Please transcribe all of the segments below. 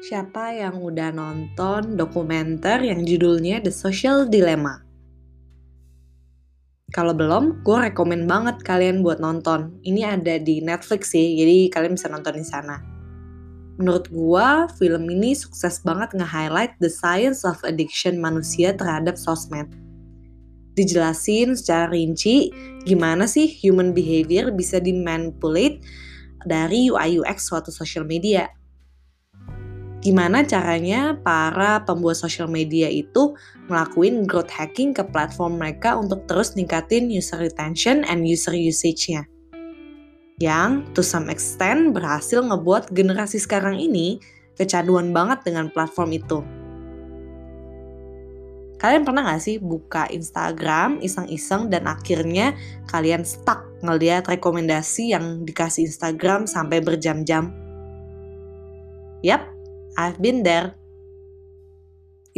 Siapa yang udah nonton dokumenter yang judulnya The Social Dilemma? Kalau belum, gue rekomen banget kalian buat nonton. Ini ada di Netflix sih, jadi kalian bisa nonton di sana. Menurut gue, film ini sukses banget nge-highlight the science of addiction manusia terhadap sosmed. Dijelasin secara rinci gimana sih human behavior bisa dimanipulate dari UI UX suatu social media gimana caranya para pembuat social media itu ngelakuin growth hacking ke platform mereka untuk terus ningkatin user retention and user usage-nya. Yang to some extent berhasil ngebuat generasi sekarang ini kecanduan banget dengan platform itu. Kalian pernah gak sih buka Instagram iseng-iseng dan akhirnya kalian stuck ngeliat rekomendasi yang dikasih Instagram sampai berjam-jam? Yap, I've been there.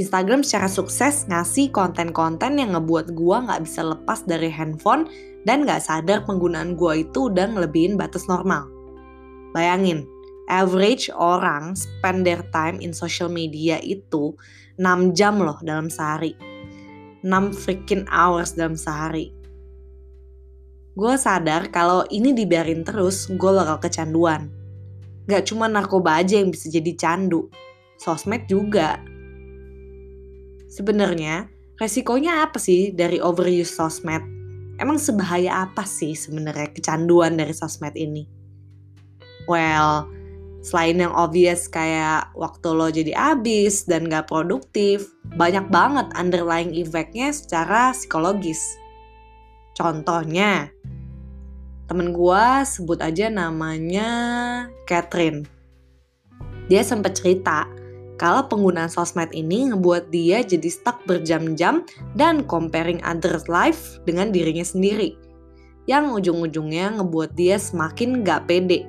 Instagram secara sukses ngasih konten-konten yang ngebuat gua nggak bisa lepas dari handphone dan nggak sadar penggunaan gua itu udah ngelebihin batas normal. Bayangin, average orang spend their time in social media itu 6 jam loh dalam sehari. 6 freaking hours dalam sehari. Gue sadar kalau ini dibiarin terus, gue bakal kecanduan Gak cuma narkoba aja yang bisa jadi candu, sosmed juga. Sebenarnya, resikonya apa sih dari overuse sosmed? Emang sebahaya apa sih sebenarnya kecanduan dari sosmed ini? Well, selain yang obvious kayak waktu lo jadi abis dan gak produktif, banyak banget underlying effect-nya secara psikologis. Contohnya, temen gue sebut aja namanya Catherine. Dia sempat cerita kalau penggunaan sosmed ini ngebuat dia jadi stuck berjam-jam dan comparing others life dengan dirinya sendiri. Yang ujung-ujungnya ngebuat dia semakin gak pede.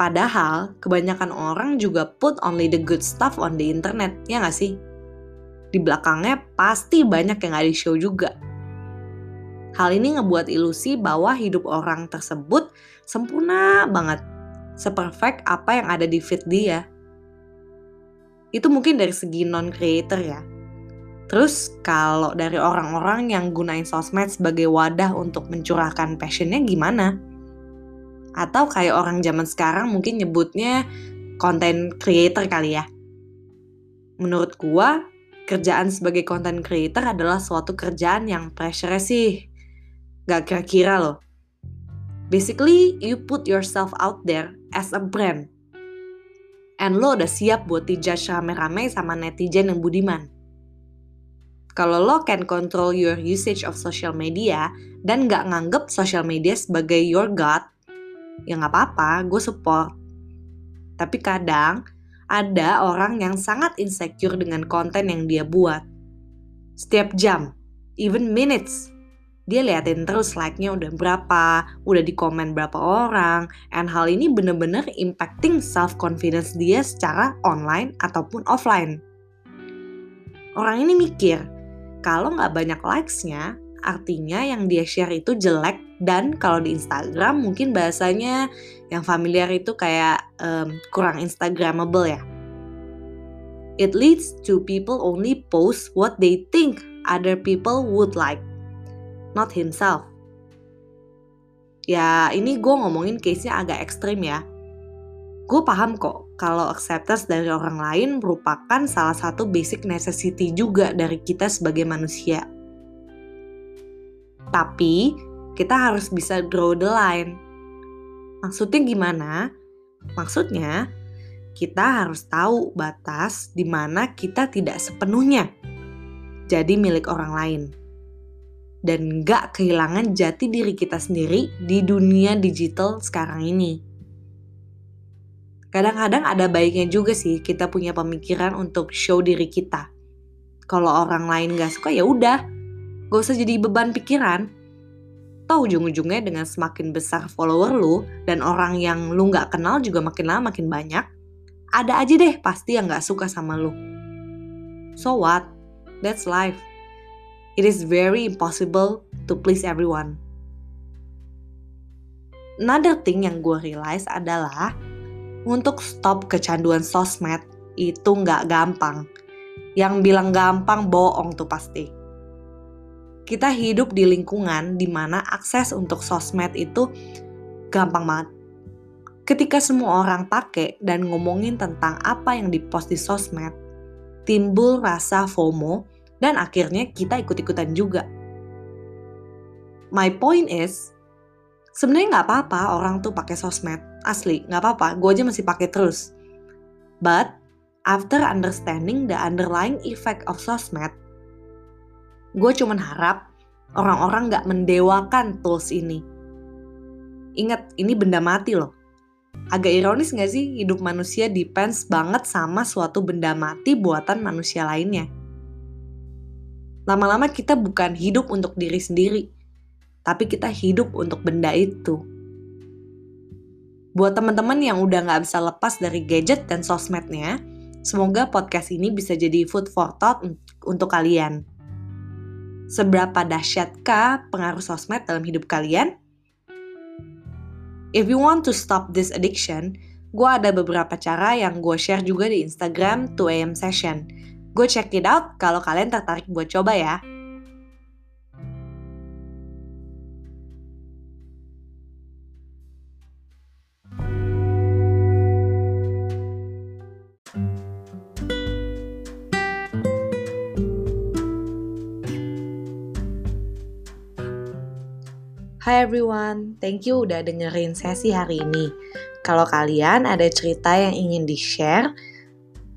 Padahal kebanyakan orang juga put only the good stuff on the internet, ya gak sih? Di belakangnya pasti banyak yang gak di-show juga. Hal ini ngebuat ilusi bahwa hidup orang tersebut sempurna banget, seperfect apa yang ada di feed dia. Itu mungkin dari segi non-creator ya. Terus kalau dari orang-orang yang gunain sosmed sebagai wadah untuk mencurahkan passionnya gimana? Atau kayak orang zaman sekarang mungkin nyebutnya content creator kali ya. Menurut gua, kerjaan sebagai content creator adalah suatu kerjaan yang pressure sih Gak kira-kira loh. Basically, you put yourself out there as a brand. And lo udah siap buat dijudge rame-rame sama netizen yang budiman. Kalau lo can control your usage of social media dan gak nganggep social media sebagai your god, ya gak apa-apa, gue support. Tapi kadang ada orang yang sangat insecure dengan konten yang dia buat. Setiap jam, even minutes, dia liatin terus like-nya udah berapa, udah di komen berapa orang, and hal ini bener-bener impacting self-confidence dia secara online ataupun offline. Orang ini mikir, kalau nggak banyak likes-nya, artinya yang dia share itu jelek dan kalau di Instagram mungkin bahasanya yang familiar itu kayak um, kurang Instagramable ya. It leads to people only post what they think other people would like not himself. Ya ini gue ngomongin case-nya agak ekstrim ya. Gue paham kok kalau acceptance dari orang lain merupakan salah satu basic necessity juga dari kita sebagai manusia. Tapi kita harus bisa draw the line. Maksudnya gimana? Maksudnya kita harus tahu batas di mana kita tidak sepenuhnya jadi milik orang lain dan nggak kehilangan jati diri kita sendiri di dunia digital sekarang ini. Kadang-kadang ada baiknya juga sih kita punya pemikiran untuk show diri kita. Kalau orang lain nggak suka ya udah, gak usah jadi beban pikiran. Tahu ujung-ujungnya dengan semakin besar follower lu dan orang yang lu nggak kenal juga makin lama makin banyak, ada aja deh pasti yang nggak suka sama lu. So what? That's life it is very impossible to please everyone. Another thing yang gue realize adalah untuk stop kecanduan sosmed itu nggak gampang. Yang bilang gampang bohong tuh pasti. Kita hidup di lingkungan di mana akses untuk sosmed itu gampang banget. Ketika semua orang pakai dan ngomongin tentang apa yang dipost di sosmed, timbul rasa FOMO dan akhirnya kita ikut-ikutan juga. My point is, sebenarnya nggak apa-apa orang tuh pakai sosmed, asli nggak apa-apa, gue aja masih pakai terus. But after understanding the underlying effect of sosmed, gue cuman harap orang-orang gak mendewakan tools ini. Ingat, ini benda mati loh. Agak ironis gak sih hidup manusia depends banget sama suatu benda mati buatan manusia lainnya. Lama-lama kita bukan hidup untuk diri sendiri, tapi kita hidup untuk benda itu. Buat teman-teman yang udah gak bisa lepas dari gadget dan sosmednya, Semoga podcast ini bisa jadi food for thought untuk kalian. Seberapa dahsyatkah pengaruh sosmed dalam hidup kalian? If you want to stop this addiction, gue ada beberapa cara yang gue share juga di Instagram 2am session. Gue check it out kalau kalian tertarik buat coba ya. Hai everyone, thank you udah dengerin sesi hari ini. Kalau kalian ada cerita yang ingin di-share,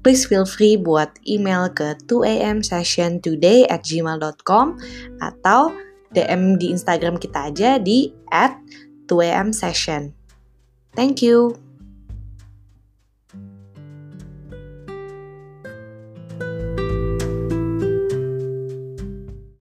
please feel free buat email ke 2amsessiontoday at gmail.com atau DM di Instagram kita aja di at 2amsession. Thank you.